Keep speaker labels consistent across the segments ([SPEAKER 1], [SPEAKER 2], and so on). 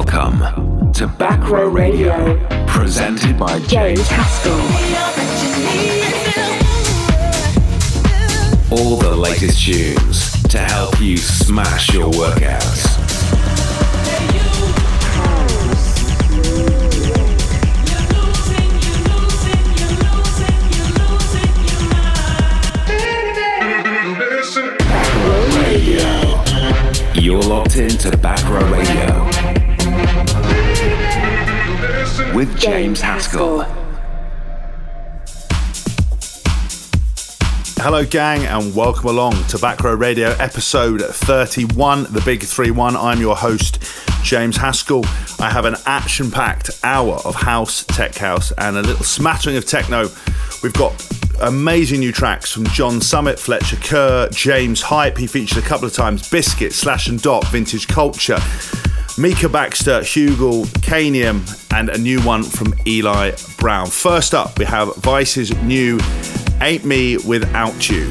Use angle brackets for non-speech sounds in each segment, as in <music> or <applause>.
[SPEAKER 1] Welcome to Back Row Radio, presented by James Haskell. All the latest tunes to help you smash your workouts. You're locked into Back Row Radio with James Haskell.
[SPEAKER 2] Hello, gang, and welcome along to Back Row Radio episode 31, the Big 3 1. I'm your host, James Haskell. I have an action packed hour of house, tech house, and a little smattering of techno. We've got amazing new tracks from John Summit, Fletcher Kerr, James Hype. He featured a couple of times Biscuit, Slash and Dot, Vintage Culture. Mika Baxter, Hugel, Canium, and a new one from Eli Brown. First up, we have Vice's new Ain't Me Without You.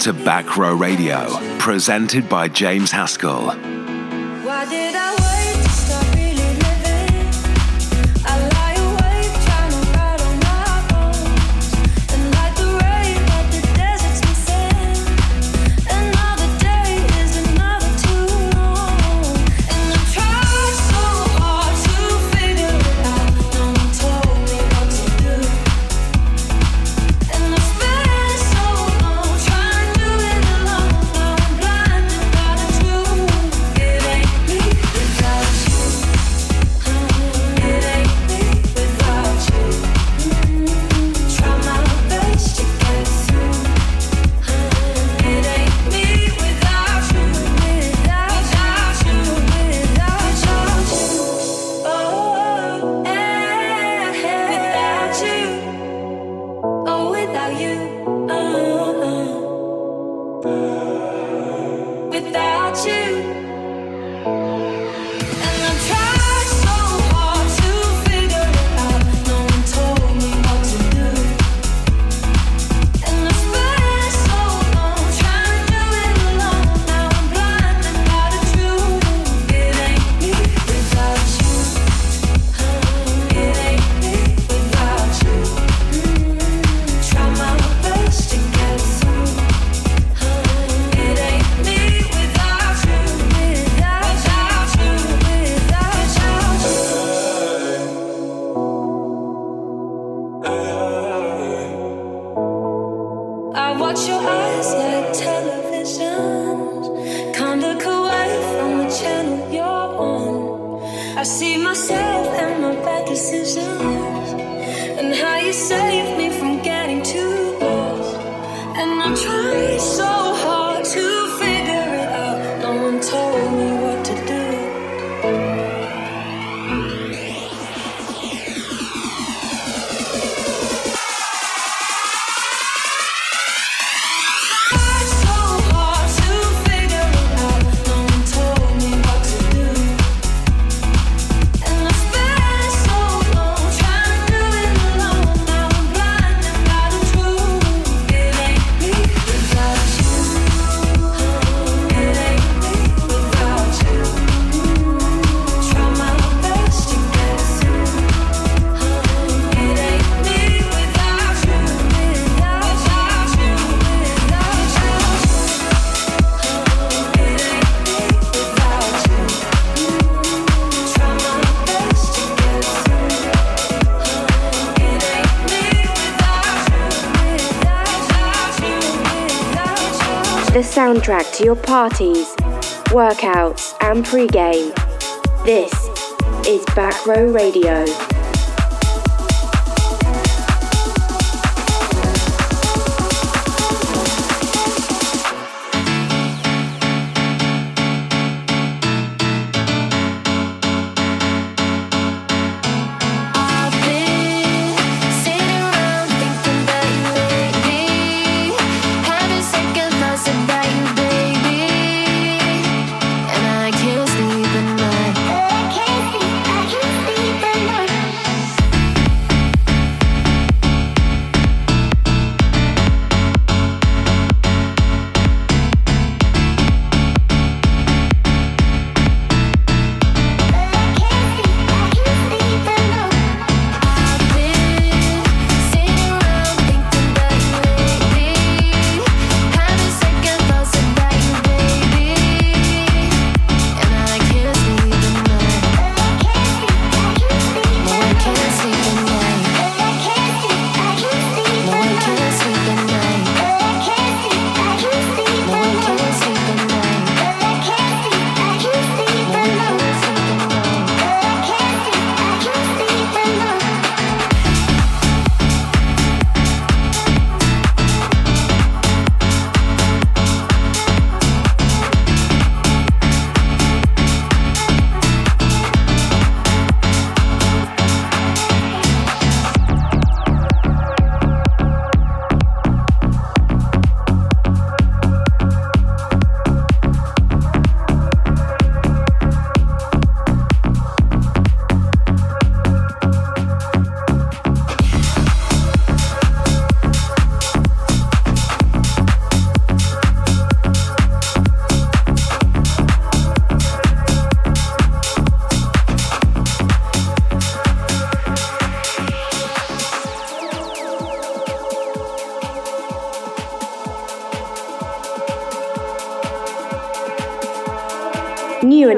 [SPEAKER 2] to Back Row Radio, presented by James Haskell.
[SPEAKER 3] Soundtrack to your parties, workouts, and pregame. This is Back Row Radio.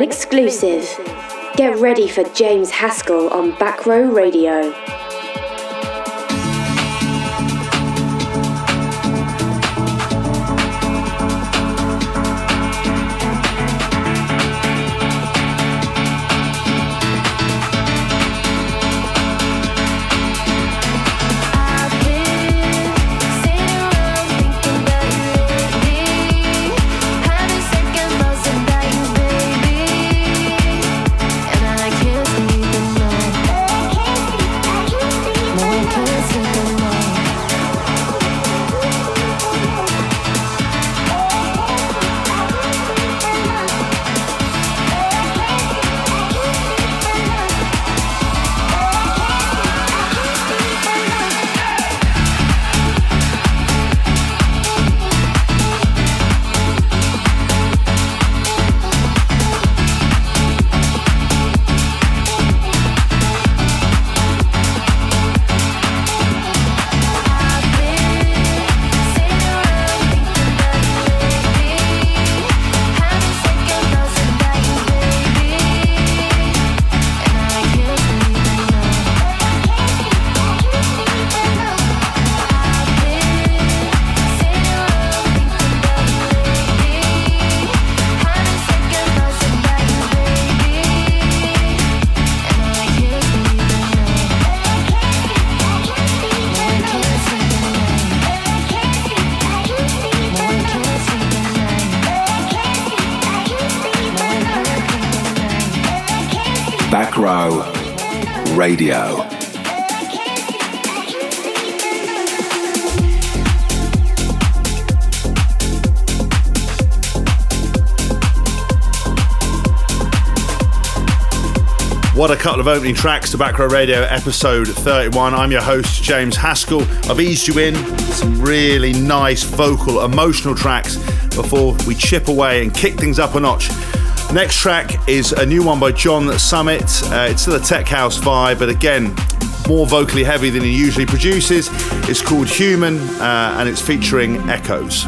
[SPEAKER 3] Exclusive. Get ready for James Haskell on Back Row Radio.
[SPEAKER 4] Radio.
[SPEAKER 5] What a couple of opening tracks to Back Row Radio episode 31. I'm your host, James Haskell. I've eased you in some really nice vocal, emotional tracks before we chip away and kick things up a notch Next track is a new one by John Summit. Uh, it's still a tech house vibe, but again, more vocally heavy than he usually produces. It's called Human uh, and it's featuring Echoes.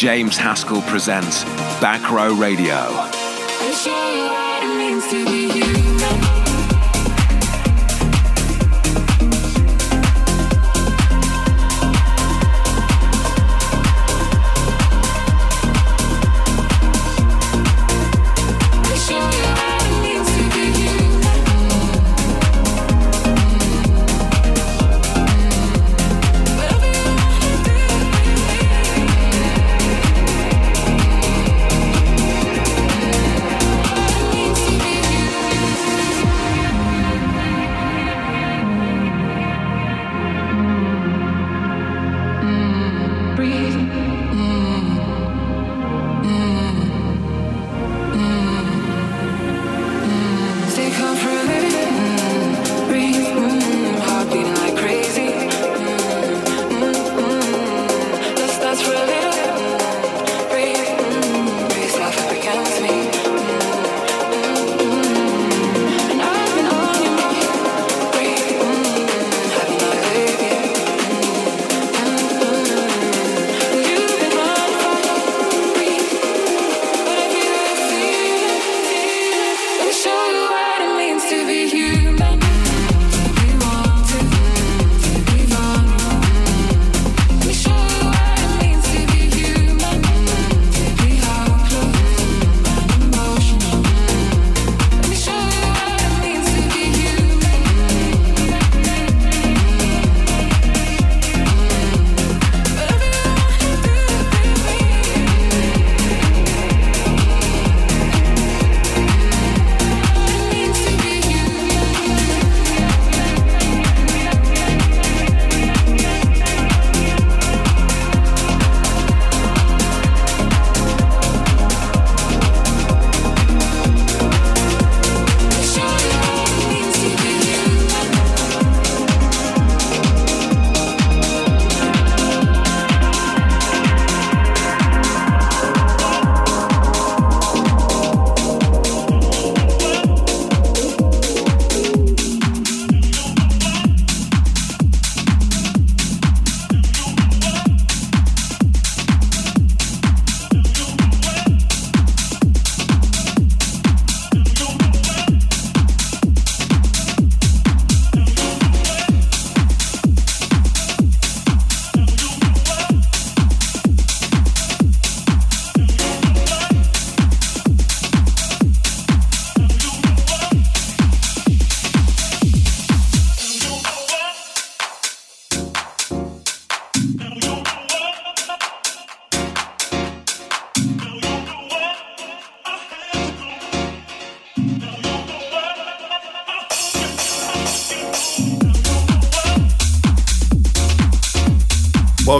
[SPEAKER 4] James Haskell presents Back Row Radio.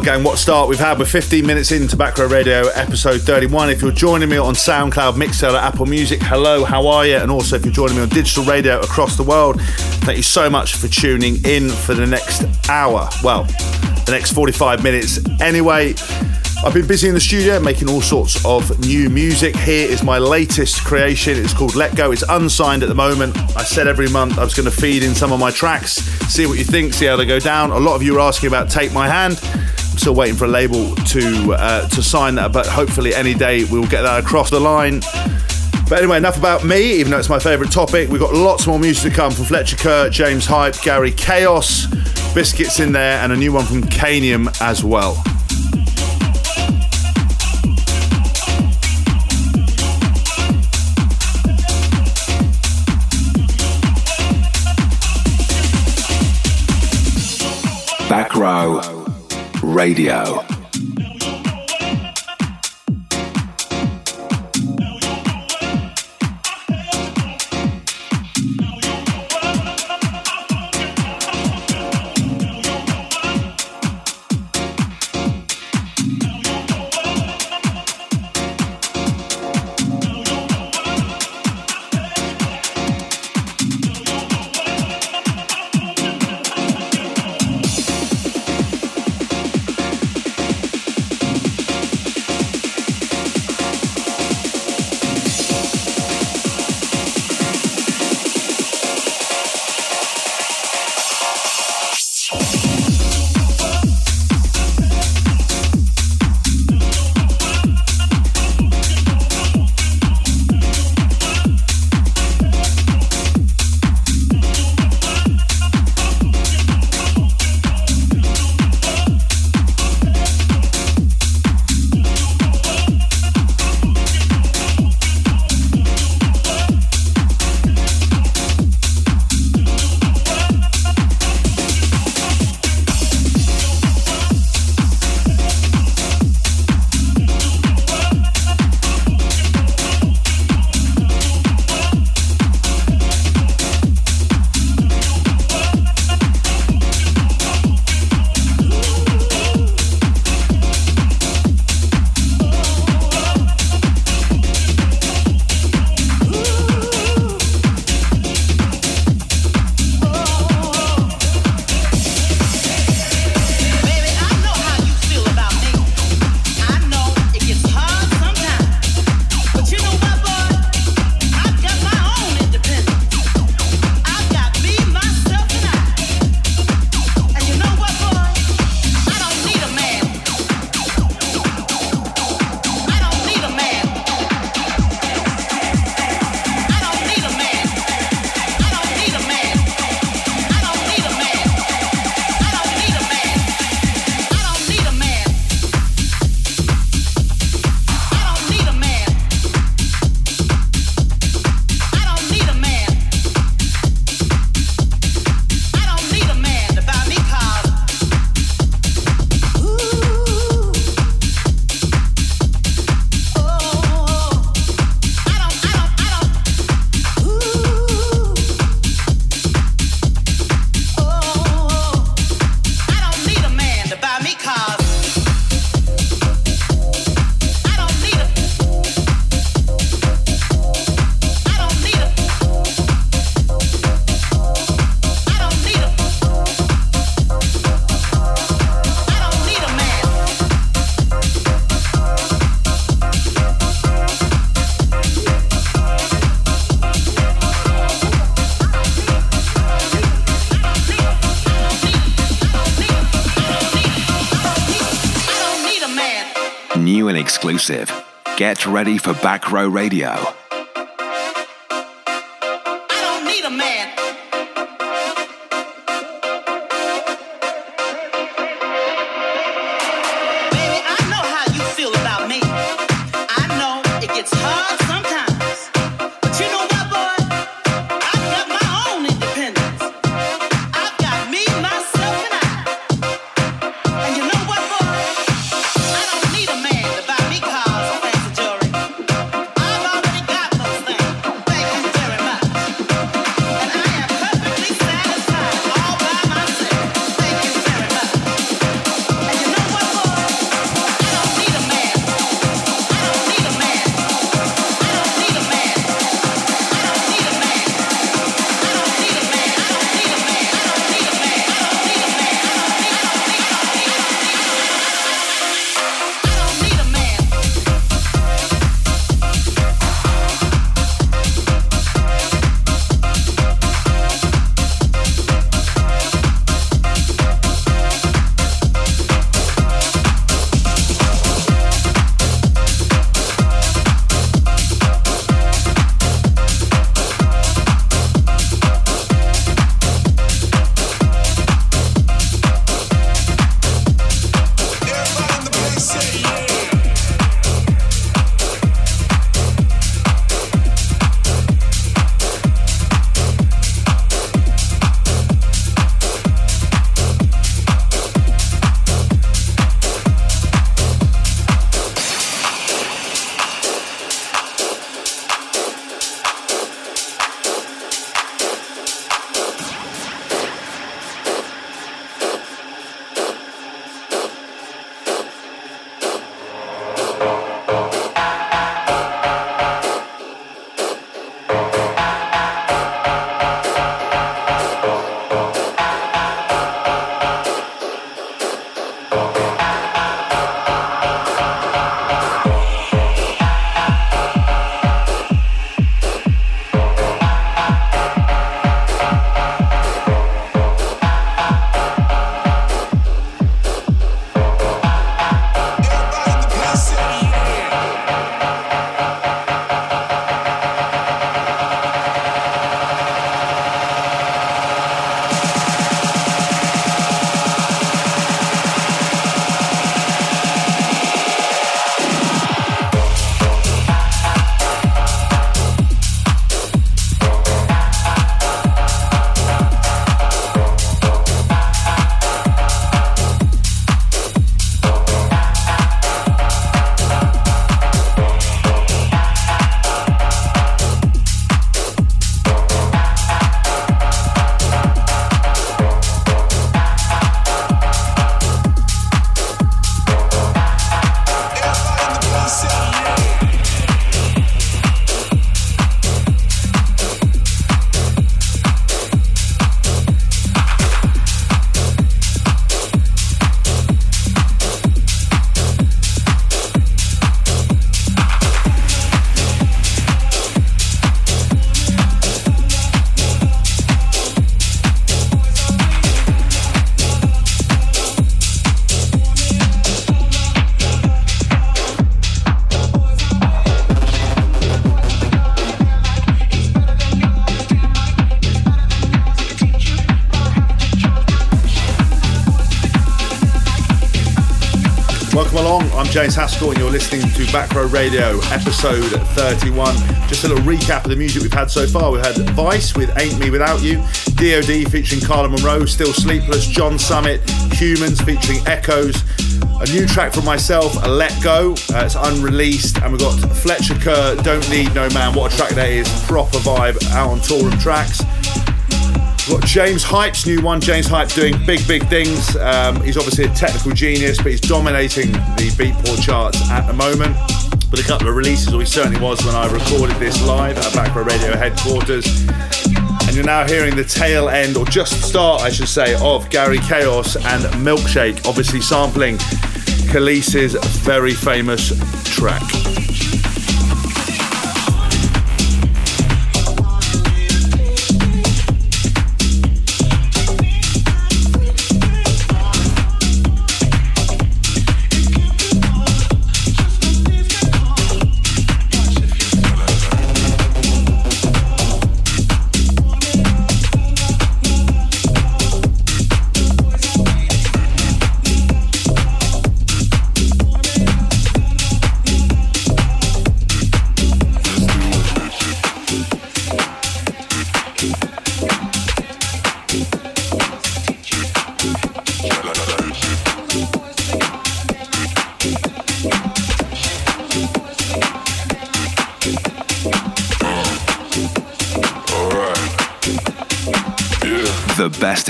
[SPEAKER 5] Well, gang, what start we've had. We're 15 minutes into Back Row Radio episode 31. If you're joining me on SoundCloud, Mixer, Apple Music, hello, how are you? And also, if you're joining me on digital radio across the world, thank you so much for tuning in for the next hour. Well, the next 45 minutes. Anyway, I've been busy in the studio making all sorts of new music. Here is my latest creation. It's called Let Go. It's unsigned at the moment. I said every month I was going to feed in some of my tracks, see what you think, see how they go down. A lot of you are asking about Take My Hand still waiting for a label to uh, to sign that, but hopefully any day we'll get that across the line. But anyway, enough about me, even though it's my favourite topic. We've got lots more music to come from Fletcher Kerr, James Hype, Gary Caos, Biscits in there, and a new one from Canium as well.
[SPEAKER 4] Back row. Radio.
[SPEAKER 6] Get ready for Back Row Radio.
[SPEAKER 5] James Haskell, and you're listening to Back Row Radio, episode 31. Just a little recap of the music we've had so far. We've had Vice with Ain't Me Without You, DOD featuring Carla Monroe, Still Sleepless, John Summit, Humans featuring Echoes, a new track from myself, Let Go. Uh, it's unreleased, and we've got Fletcher Kerr, Don't Need No Man. What a track that is! Proper vibe out on Toolroom Tracks. Got James Hype's new one. James Hype doing big, big things. Um, he's obviously a technical genius, but he's dominating the Beatport charts at the moment. With a couple of releases, or he certainly was when I recorded this live at Back Row Radio headquarters. And you're now hearing the tail end, or just start, I should say, of Gary Caos and Milkshake, obviously sampling Kelis's very famous track.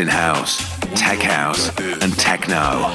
[SPEAKER 7] House, tech house, and techno.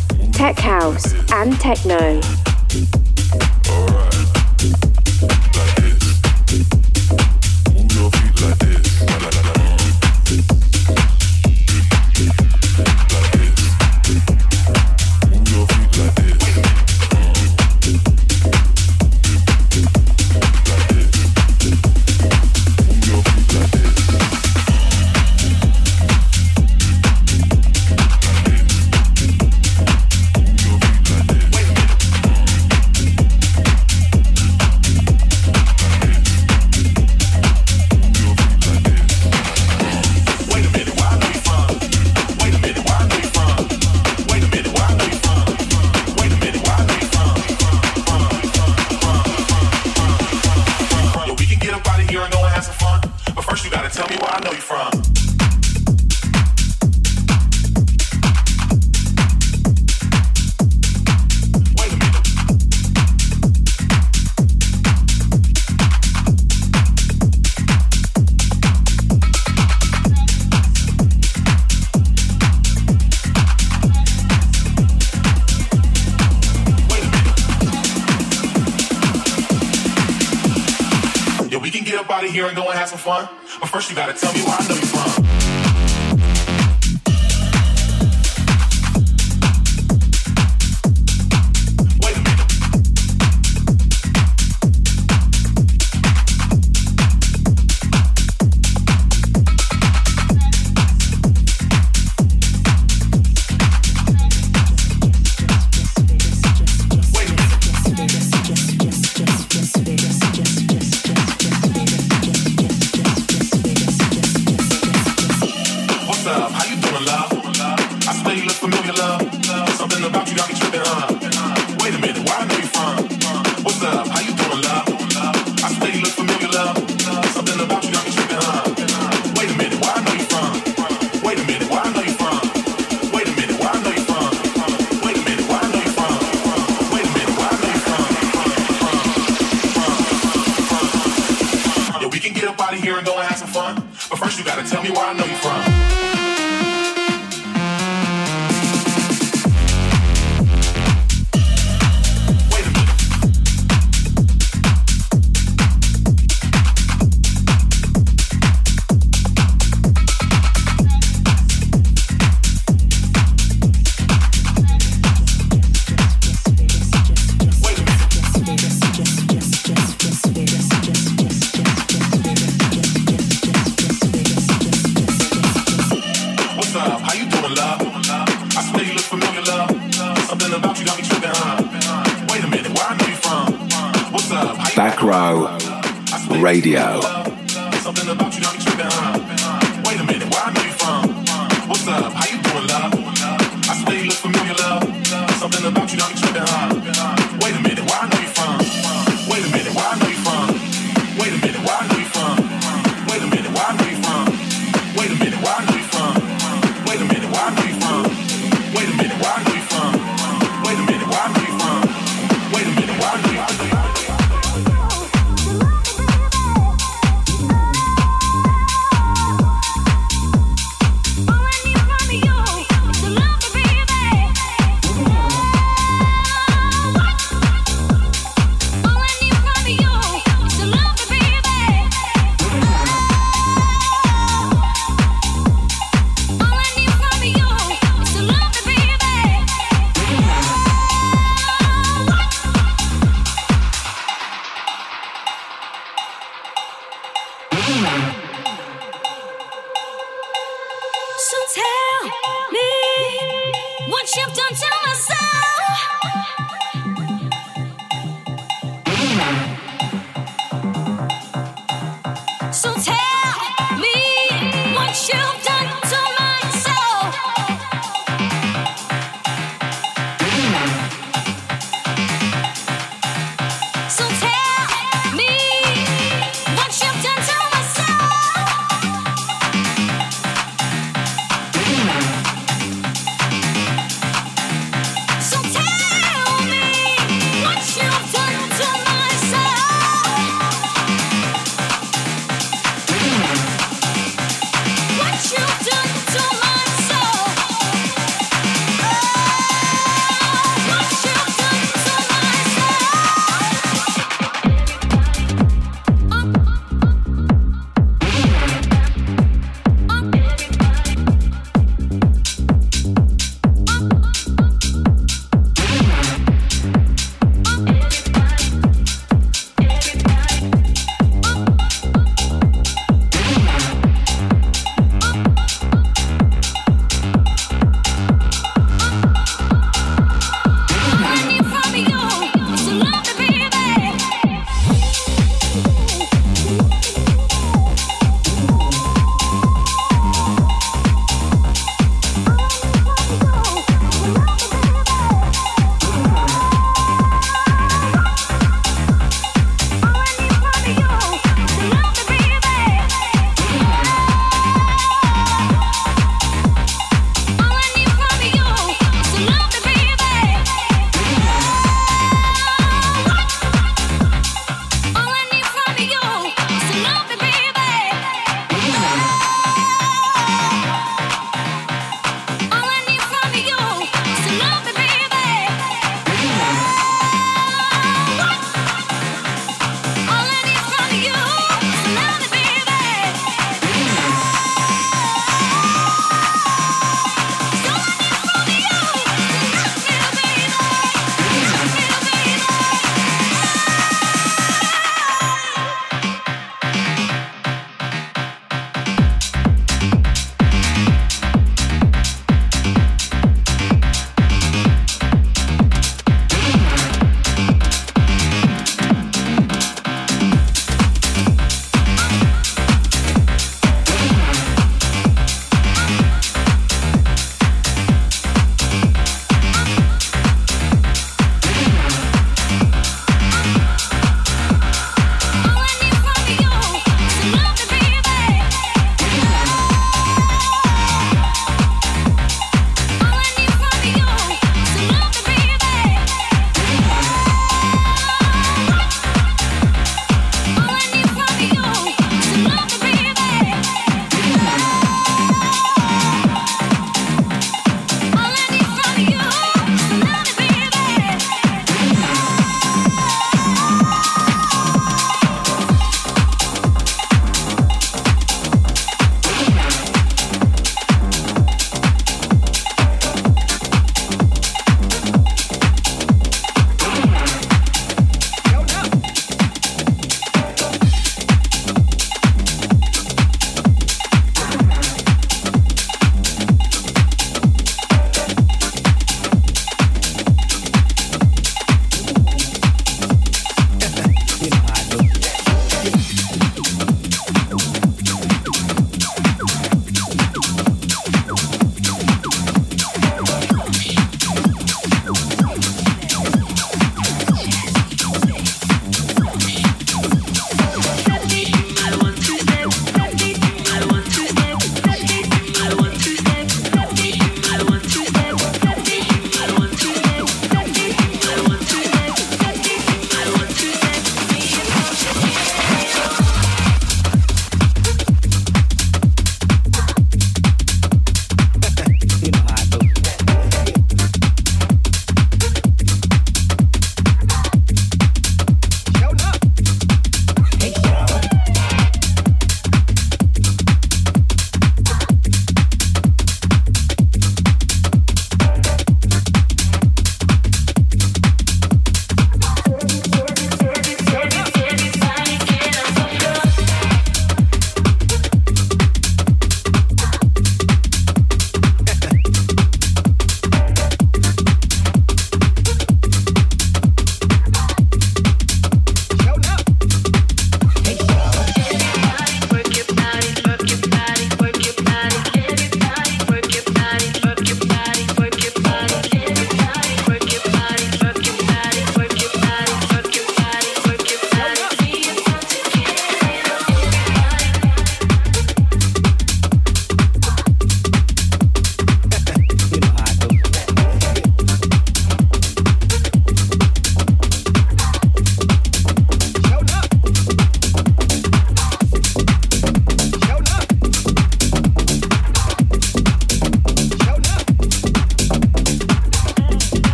[SPEAKER 8] and house, and have some fun. But first, you gotta tell me where I know you from.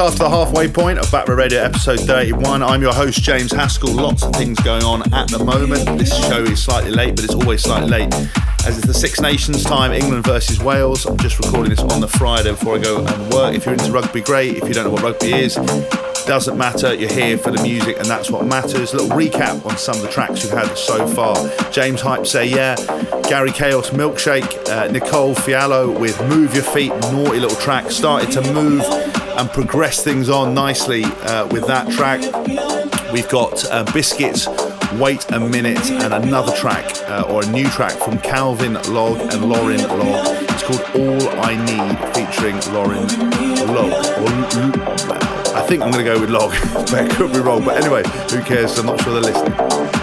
[SPEAKER 5] After the halfway point of Back Radio episode 31. I'm your host, James Haskell. Lots of things going on at the moment. This show is slightly late, but it's always slightly late. As it's the Six Nations time, England versus Wales. I'm just recording this on the Friday before I go and work. If you're into rugby, great. If you don't know what rugby is, doesn't matter. You're here for the music, and that's what matters. A little recap on some of the tracks we've had so far. James Hype Say Yeah, Gary Caos Milkshake, uh, Nicole Fiallo with Move Your Feet, naughty little track. Started to move and progress things on nicely uh, with that track. We've got uh, Biscits, Wait a Minute, and another track uh, or a new track from Calvin Log and Lauren Log. It's called All I Need, featuring Lauren Log. Or, I think I'm going to go with Log, <laughs> I could be wrong. But anyway, who cares? I'm not sure they're listening.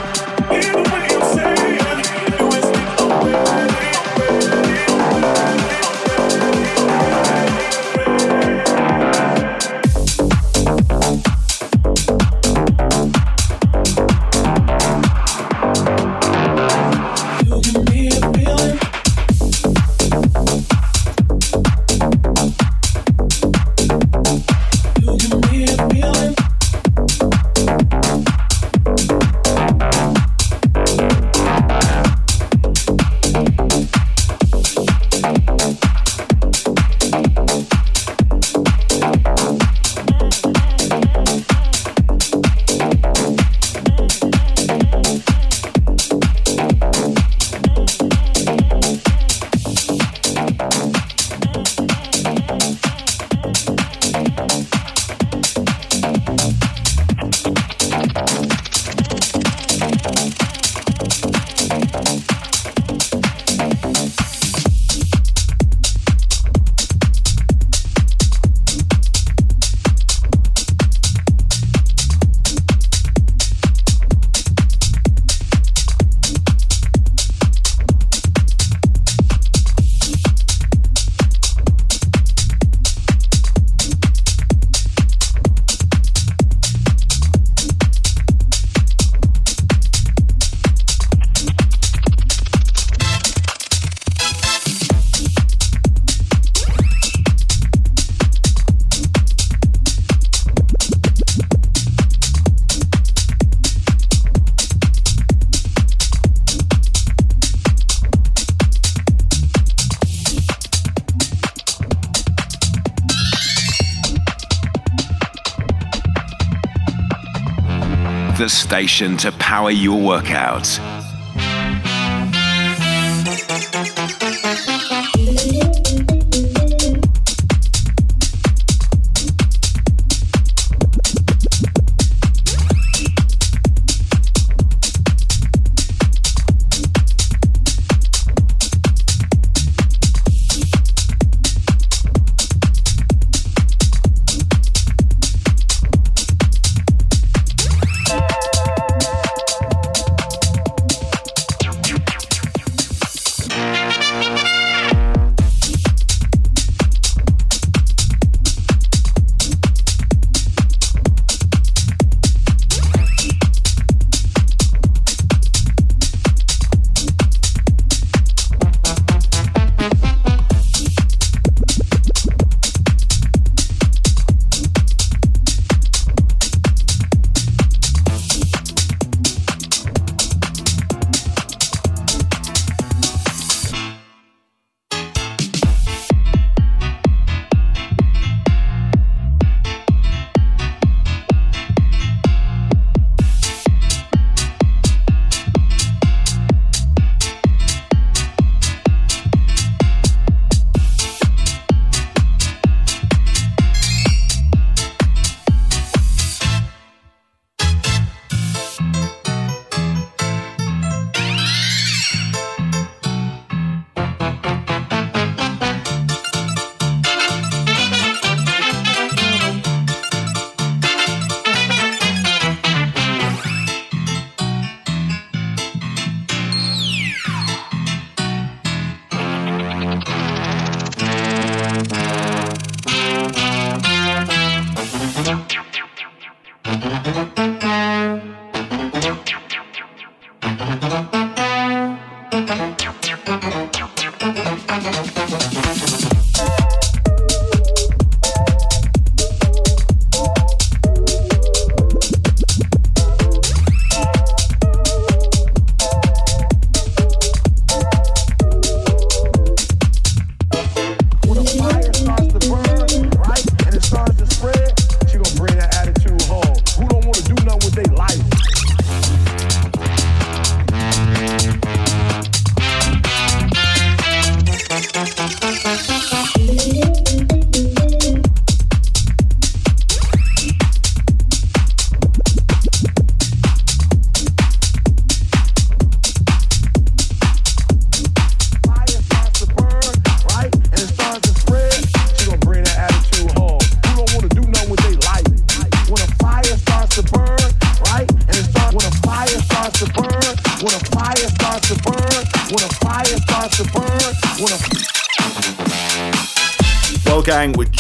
[SPEAKER 4] Station to power your workouts.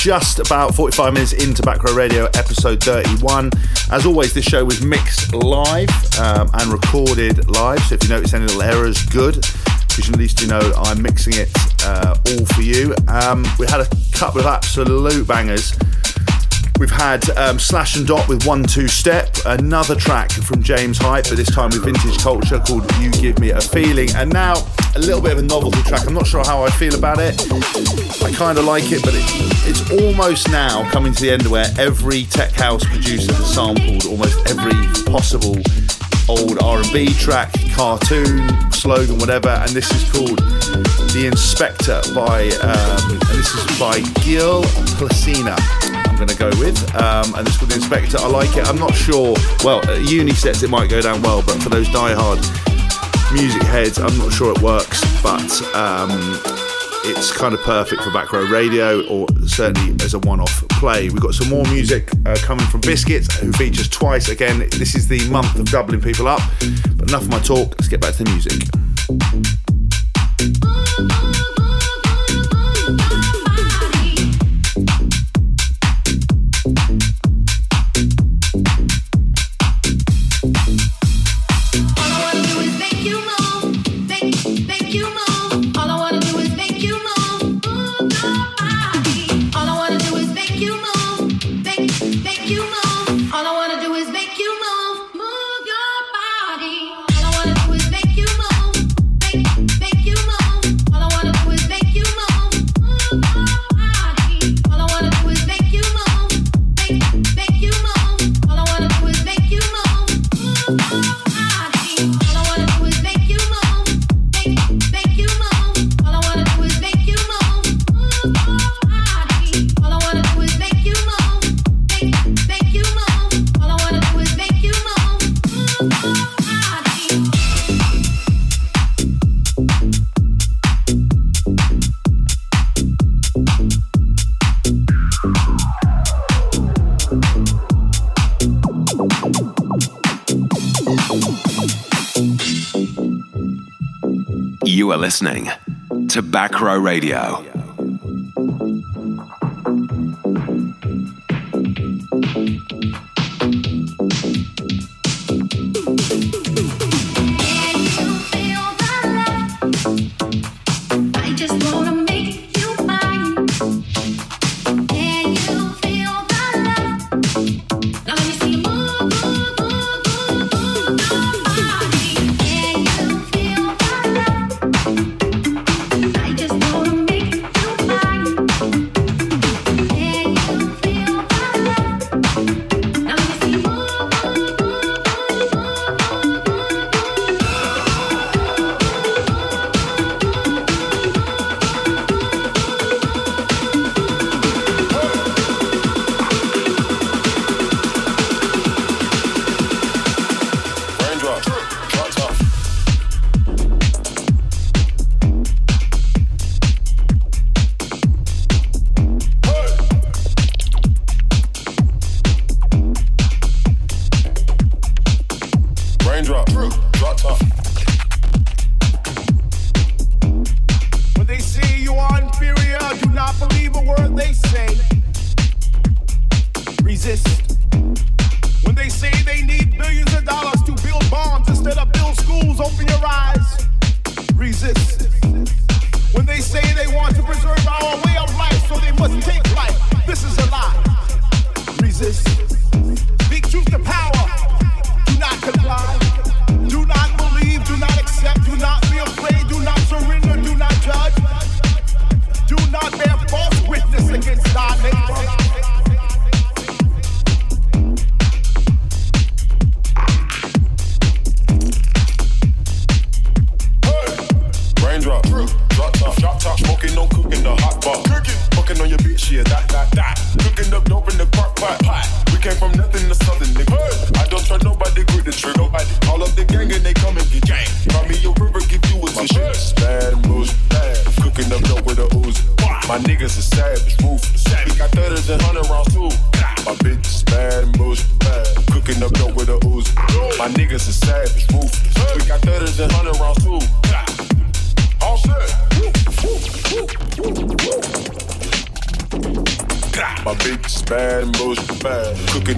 [SPEAKER 5] Just about 45 minutes into Back Row Radio, episode 31. As always, this show was mixed live um, and recorded live. So if you notice any little errors, good, because at least you know I'm mixing it uh, all for you. Um, we had a couple of absolute bangers. We've had um, Slash and Dot with One Two Step, another track from James Hype, but this time with Vintage Culture called You Give Me a Feeling, and now a little bit of a novelty track. I'm not sure how I feel about it. I kind of like it, but it, it's almost now coming to the end where every tech house producer has sampled almost every possible old R&B track, cartoon, slogan, whatever, and this is called The Inspector by, um, and this is by Gil Placina. I'm going to go with, um, and it's called The Inspector. I like it. I'm not sure. Well, uni sets it might go down well, but for those die-hard music heads, I'm not sure it works. But um, it's kind of perfect for back row radio or certainly as a one off play. We've got some more music uh, coming from Biscits, who features twice. Again, this is the month of doubling people up. But enough of my talk, let's get back to the music.
[SPEAKER 9] Listening to Back Row Radio.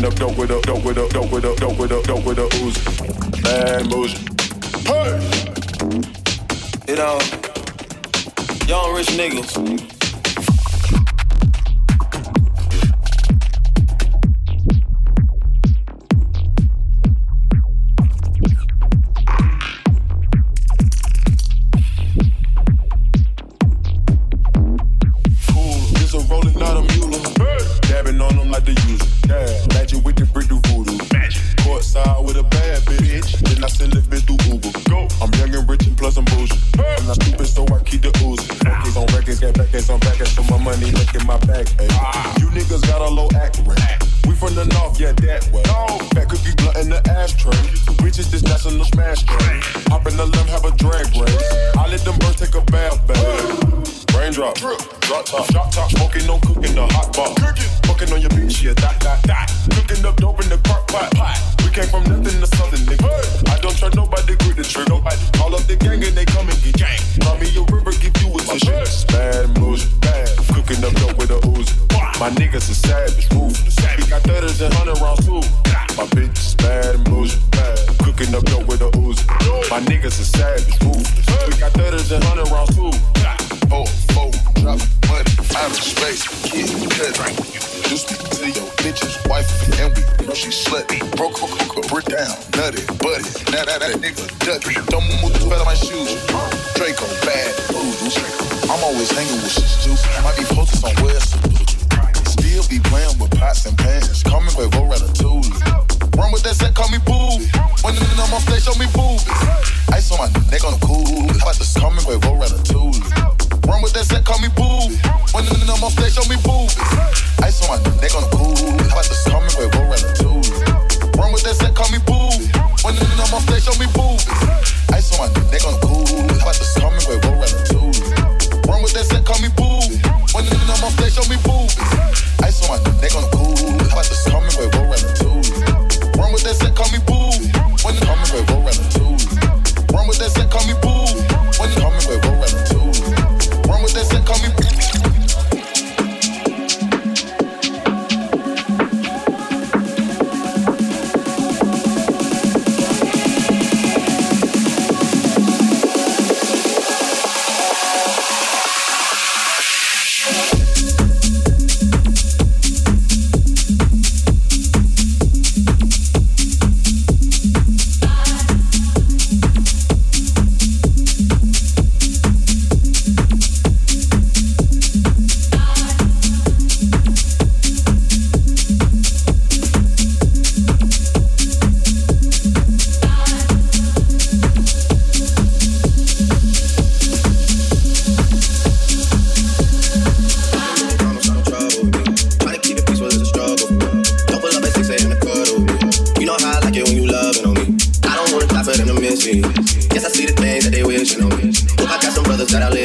[SPEAKER 10] up, don't wait up.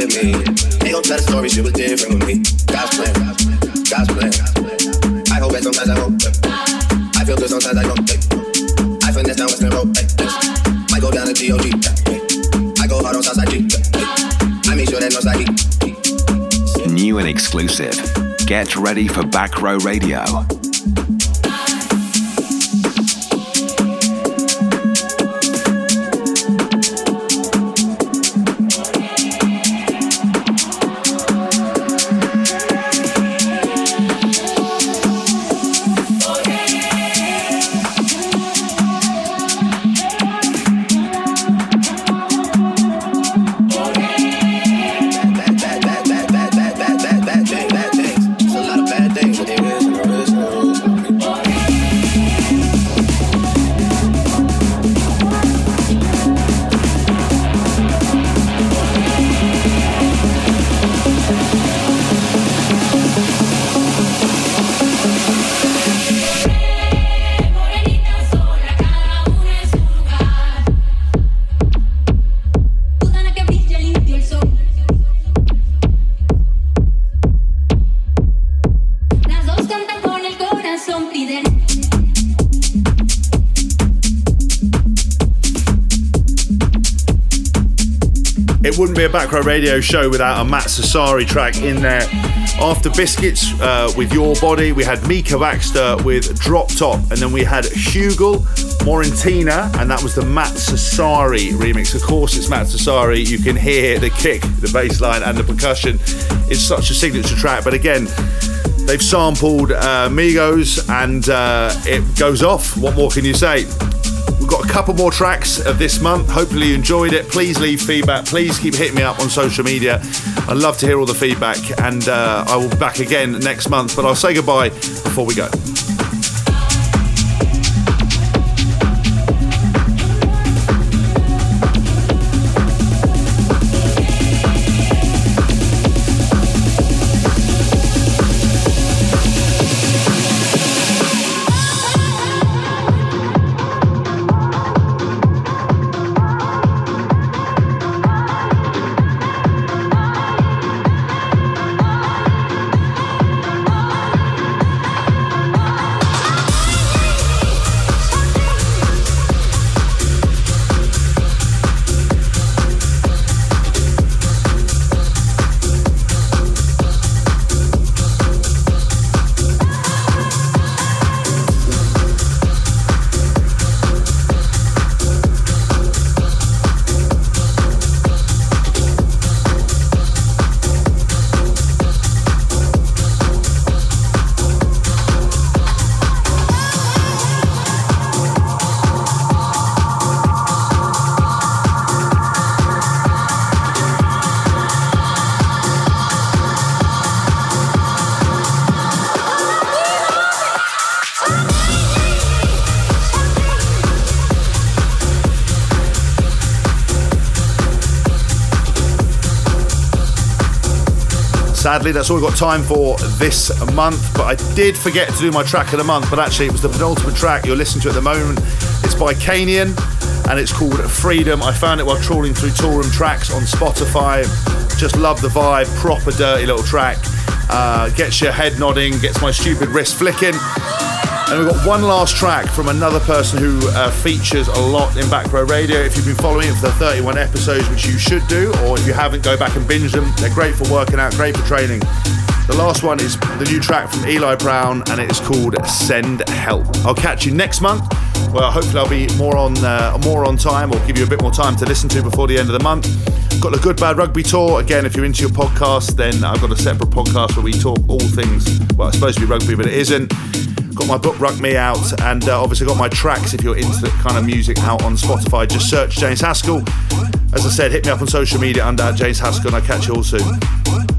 [SPEAKER 10] with me. Gon' tell the story, was different with me. God's plan, God's plan. I hope that sometimes I hope. Yeah. I feel good sometimes I don't.
[SPEAKER 11] I finesse down Western Road. I go down to D.O.G. I go hard on Southside make sure that
[SPEAKER 4] New and exclusive. Get ready for Back Row Radio
[SPEAKER 5] wouldn't be a Back Row Radio show without a Matt Sassari track in there. After Biscits uh, with Your Body, we had Mika Baxter with Drop Top, and then we had Hugel, Morentina, and that was the Matt Sassari remix. Of course, it's Matt Sassari. You can hear the kick, the bass line, and the percussion. It's such a signature track, but again, they've sampled uh, Migos and uh, it goes off. What more can you say? We've got a couple more tracks of this month. Hopefully, you enjoyed it. Please leave feedback. Please keep hitting me up on social media. I'd love to hear all the feedback, and uh, I will be back again next month. But I'll say goodbye before we go. Sadly, that's all we've got time for this month. But I did forget to do my track of the month. But actually, it was the penultimate track you're listening to at the moment. It's by Kanian and it's called Freedom. I found it while trawling through Toolroom tracks on Spotify. Just love the vibe. Proper dirty little track. Uh, gets your head nodding, gets my stupid wrist flicking. And we've got one last track from another person who uh, features a lot in Back Row Radio. If you've been following it for the 31 episodes, which you should do, or if you haven't, go back and binge them. They're great for working out, great for training. The last one is the new track from Eli Brown, and it is called "Send Help." I'll catch you next month. Well, hopefully I'll be more on uh, more on time, or give you a bit more time to listen to before the end of the month. Got the Good Bad Rugby tour. Again, if you're into your podcast, then I've got a separate podcast where we talk all things. Well, it's supposed to be rugby, but it isn't. Got my book Ruck Me Out, and uh, obviously got my tracks if you're into that kind of music out on Spotify. Just search James Haskell. As I said, hit me up on social media under James Haskell, and I'll catch you all soon.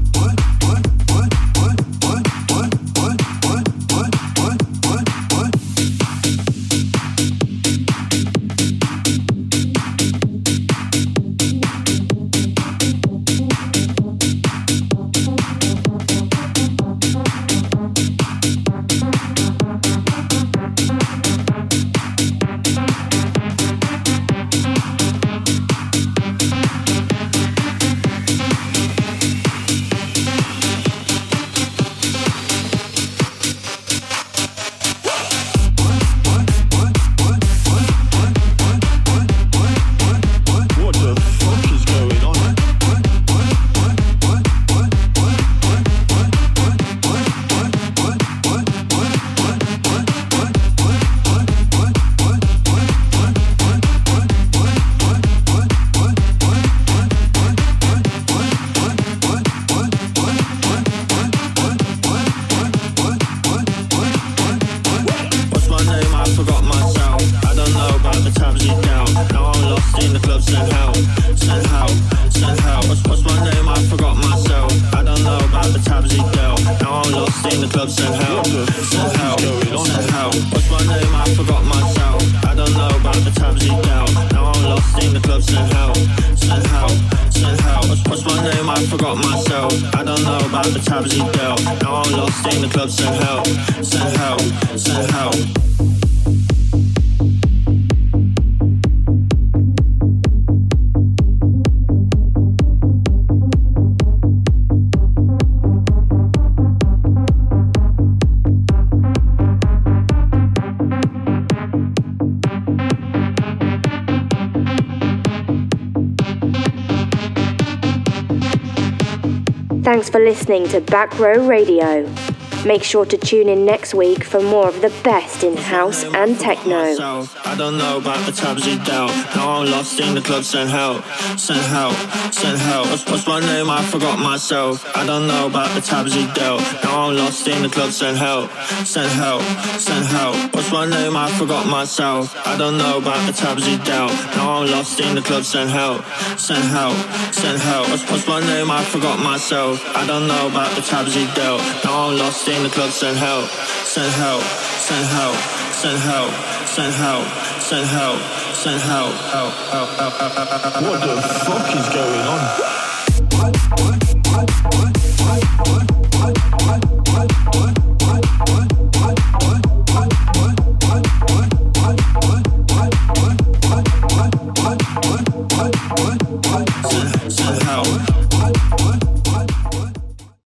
[SPEAKER 3] Listening to Back Row Radio. Make sure to tune in next week for more of the best in house and techno.
[SPEAKER 12] I don't know about the times you dealt. Now I'm lost in the club, send help, send help, send help. What's, what's my name? I forgot myself. I don't know about the times you dealt. Now I'm lost in the club, send help, send help, send help. What's my name? I forgot myself. I don't know about the times you dealt. Now I'm lost in the club, send help, send help, send help. What's, what's my name? I forgot myself. I don't know about the times you dealt. Now I'm lost in the club, send help, send help, send help, send help, send help, send help, send help, help, help, help, help, help, help.
[SPEAKER 13] What the fuck is going on?
[SPEAKER 12] Send help.